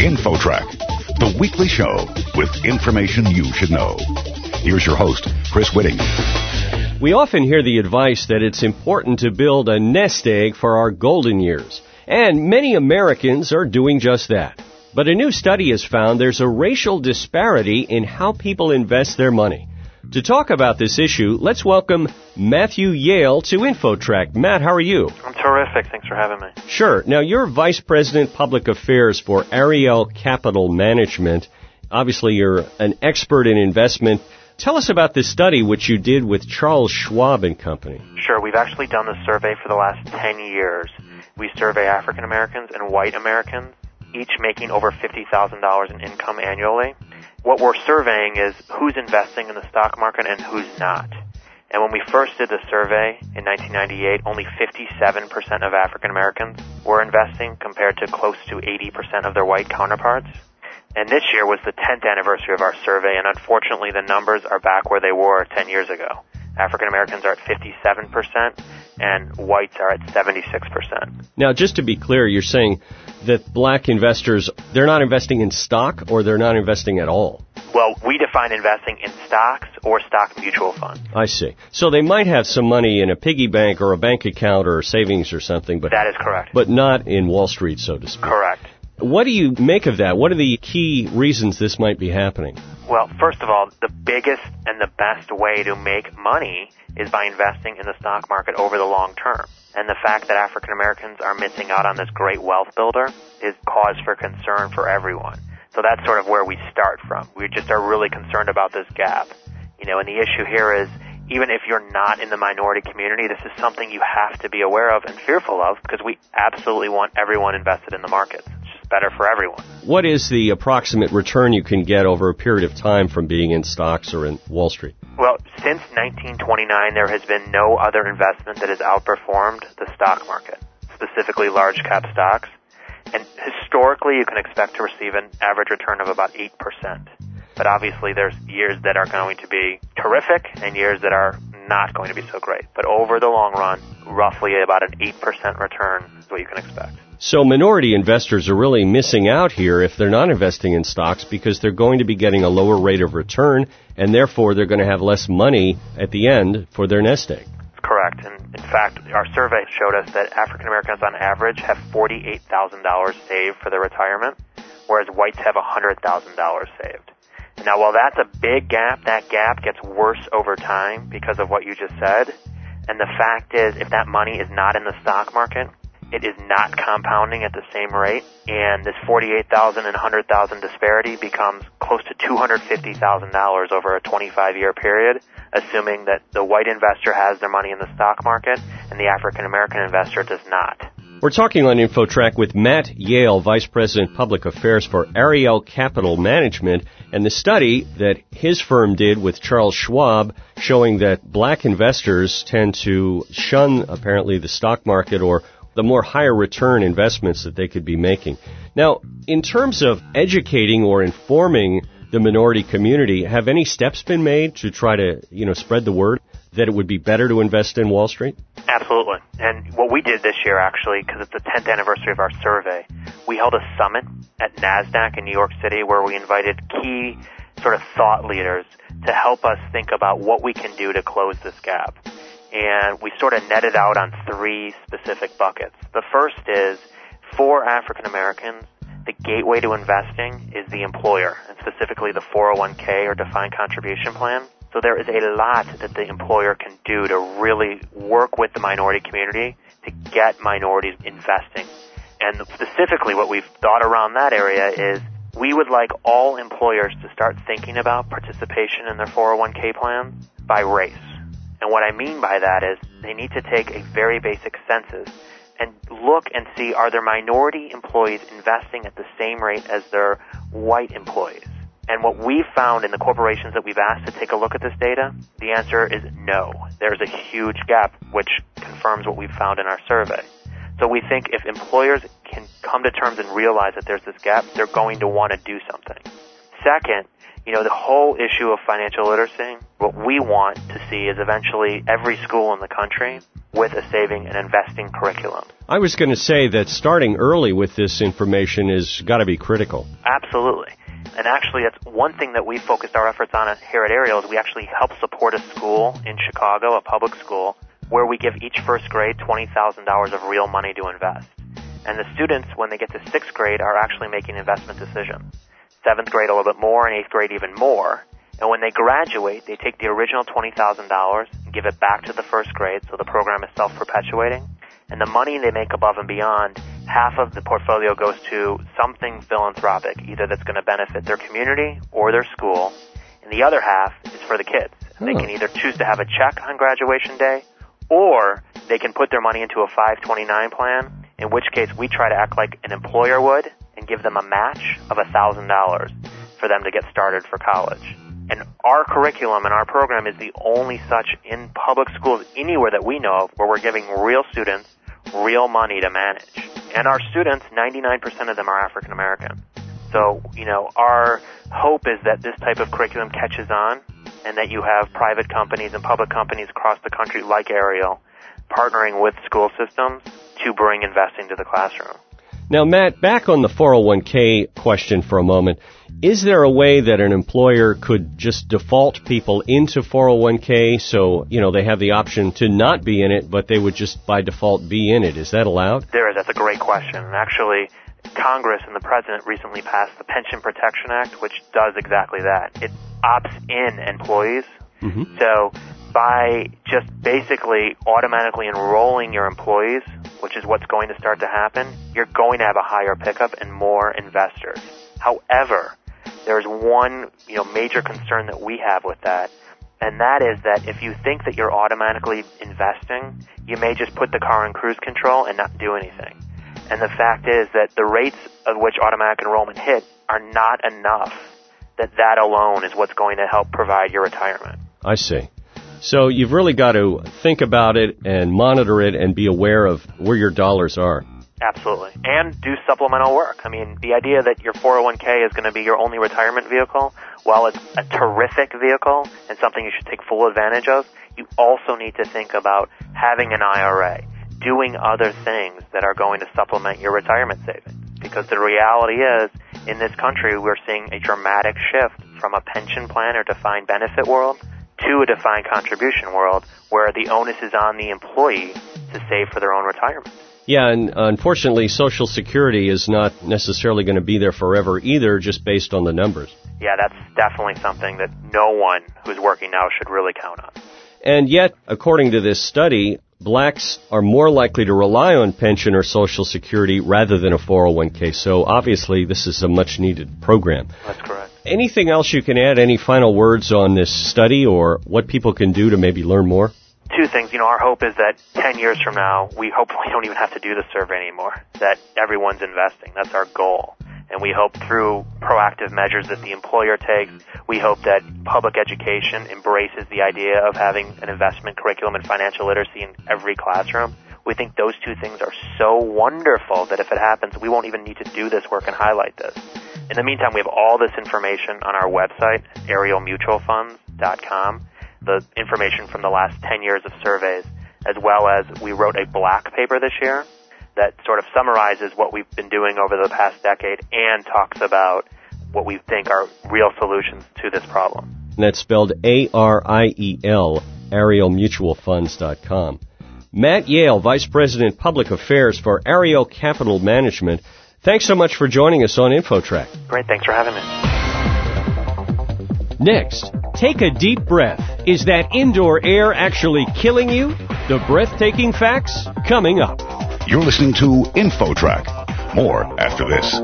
InfoTrack, the weekly show with information you should know. Here's your host, Chris Whitting. We often hear the advice that it's important to build a nest egg for our golden years, and many Americans are doing just that. But a new study has found there's a racial disparity in how people invest their money. To talk about this issue, let's welcome Matthew Yale to InfoTrack. Matt, how are you? I'm terrific. Thanks for having me. Sure. Now, you're Vice President Public Affairs for Ariel Capital Management. Obviously, you're an expert in investment. Tell us about this study which you did with Charles Schwab and Company. Sure. We've actually done this survey for the last 10 years. We survey African Americans and white Americans, each making over $50,000 in income annually what we're surveying is who's investing in the stock market and who's not. And when we first did the survey in 1998, only 57% of African Americans were investing compared to close to 80% of their white counterparts. And this year was the 10th anniversary of our survey, and unfortunately the numbers are back where they were 10 years ago. African Americans are at 57%, and whites are at 76%. Now, just to be clear, you're saying that black investors, they're not investing in stock or they're not investing at all? Well, we define investing in stocks or stock mutual funds. I see. So they might have some money in a piggy bank or a bank account or savings or something, but that is correct. But not in Wall Street, so to speak. Correct. What do you make of that? What are the key reasons this might be happening? Well, first of all, the biggest and the best way to make money is by investing in the stock market over the long term. And the fact that African Americans are missing out on this great wealth builder is cause for concern for everyone. So that's sort of where we start from. We just are really concerned about this gap. You know, and the issue here is even if you're not in the minority community, this is something you have to be aware of and fearful of because we absolutely want everyone invested in the markets better for everyone. What is the approximate return you can get over a period of time from being in stocks or in Wall Street? Well, since 1929, there has been no other investment that has outperformed the stock market, specifically large cap stocks. And historically, you can expect to receive an average return of about 8%. But obviously, there's years that are going to be terrific and years that are not going to be so great. But over the long run, roughly about an 8% return is what you can expect. So minority investors are really missing out here if they're not investing in stocks because they're going to be getting a lower rate of return and therefore they're going to have less money at the end for their nest egg. Correct. And in fact, our survey showed us that African Americans on average have $48,000 saved for their retirement, whereas whites have $100,000 saved. Now, while that's a big gap, that gap gets worse over time because of what you just said. And the fact is, if that money is not in the stock market, it is not compounding at the same rate, and this 48,000 and 100,000 disparity becomes close to $250,000 over a 25 year period, assuming that the white investor has their money in the stock market and the African American investor does not. We're talking on InfoTrack with Matt Yale, Vice President Public Affairs for Ariel Capital Management, and the study that his firm did with Charles Schwab showing that black investors tend to shun apparently the stock market or the more higher return investments that they could be making. Now, in terms of educating or informing the minority community, have any steps been made to try to, you know, spread the word that it would be better to invest in Wall Street? Absolutely. And what we did this year, actually, because it's the 10th anniversary of our survey, we held a summit at NASDAQ in New York City where we invited key sort of thought leaders to help us think about what we can do to close this gap and we sort of netted out on three specific buckets. The first is for African Americans, the gateway to investing is the employer, and specifically the 401k or defined contribution plan. So there is a lot that the employer can do to really work with the minority community to get minorities investing. And specifically what we've thought around that area is we would like all employers to start thinking about participation in their 401k plan by race. And what I mean by that is they need to take a very basic census and look and see are their minority employees investing at the same rate as their white employees. And what we've found in the corporations that we've asked to take a look at this data, the answer is no. There's a huge gap, which confirms what we've found in our survey. So we think if employers can come to terms and realize that there's this gap, they're going to want to do something. Second, you know, the whole issue of financial literacy, what we want to see is eventually every school in the country with a saving and investing curriculum. I was going to say that starting early with this information is got to be critical. Absolutely. And actually, that's one thing that we focused our efforts on here at Ariel is we actually help support a school in Chicago, a public school, where we give each first grade $20,000 of real money to invest. And the students, when they get to sixth grade, are actually making investment decisions. Seventh grade a little bit more, and eighth grade even more. And when they graduate, they take the original $20,000 and give it back to the first grade, so the program is self-perpetuating. And the money they make above and beyond, half of the portfolio goes to something philanthropic, either that's going to benefit their community or their school, and the other half is for the kids. And they hmm. can either choose to have a check on graduation day, or they can put their money into a 529 plan, in which case we try to act like an employer would and give them a match of $1,000 for them to get started for college. And our curriculum and our program is the only such in public schools anywhere that we know of where we're giving real students real money to manage. And our students, 99% of them are African American. So, you know, our hope is that this type of curriculum catches on and that you have private companies and public companies across the country like Ariel partnering with school systems to bring investing to the classroom. Now, Matt, back on the 401k question for a moment. Is there a way that an employer could just default people into 401k so, you know, they have the option to not be in it, but they would just by default be in it? Is that allowed? There is. That's a great question. Actually, Congress and the President recently passed the Pension Protection Act, which does exactly that. It opts in employees. Mm-hmm. So by just basically automatically enrolling your employees, which is what's going to start to happen, you're going to have a higher pickup and more investors. However, there's one, you know, major concern that we have with that, and that is that if you think that you're automatically investing, you may just put the car in cruise control and not do anything. And the fact is that the rates of which automatic enrollment hit are not enough that that alone is what's going to help provide your retirement. I see. So you've really got to think about it and monitor it and be aware of where your dollars are. Absolutely. And do supplemental work. I mean, the idea that your 401k is going to be your only retirement vehicle, while it's a terrific vehicle and something you should take full advantage of, you also need to think about having an IRA, doing other things that are going to supplement your retirement savings. Because the reality is, in this country, we're seeing a dramatic shift from a pension plan or defined benefit world to a defined contribution world where the onus is on the employee to save for their own retirement. Yeah, and unfortunately, Social Security is not necessarily going to be there forever either, just based on the numbers. Yeah, that's definitely something that no one who's working now should really count on. And yet, according to this study, blacks are more likely to rely on pension or Social Security rather than a 401k. So obviously, this is a much needed program. That's correct. Anything else you can add? Any final words on this study or what people can do to maybe learn more? Two things. You know, our hope is that 10 years from now, we hopefully don't even have to do the survey anymore. That everyone's investing. That's our goal. And we hope through proactive measures that the employer takes, we hope that public education embraces the idea of having an investment curriculum and financial literacy in every classroom. We think those two things are so wonderful that if it happens, we won't even need to do this work and highlight this. In the meantime, we have all this information on our website, arielmutualfunds.com, the information from the last 10 years of surveys, as well as we wrote a black paper this year that sort of summarizes what we've been doing over the past decade and talks about what we think are real solutions to this problem. And that's spelled A-R-I-E-L, arielmutualfunds.com. Matt Yale, Vice President Public Affairs for Ariel Capital Management. Thanks so much for joining us on InfoTrack. Great, thanks for having me. Next, take a deep breath. Is that indoor air actually killing you? The breathtaking facts coming up. You're listening to InfoTrack. More after this.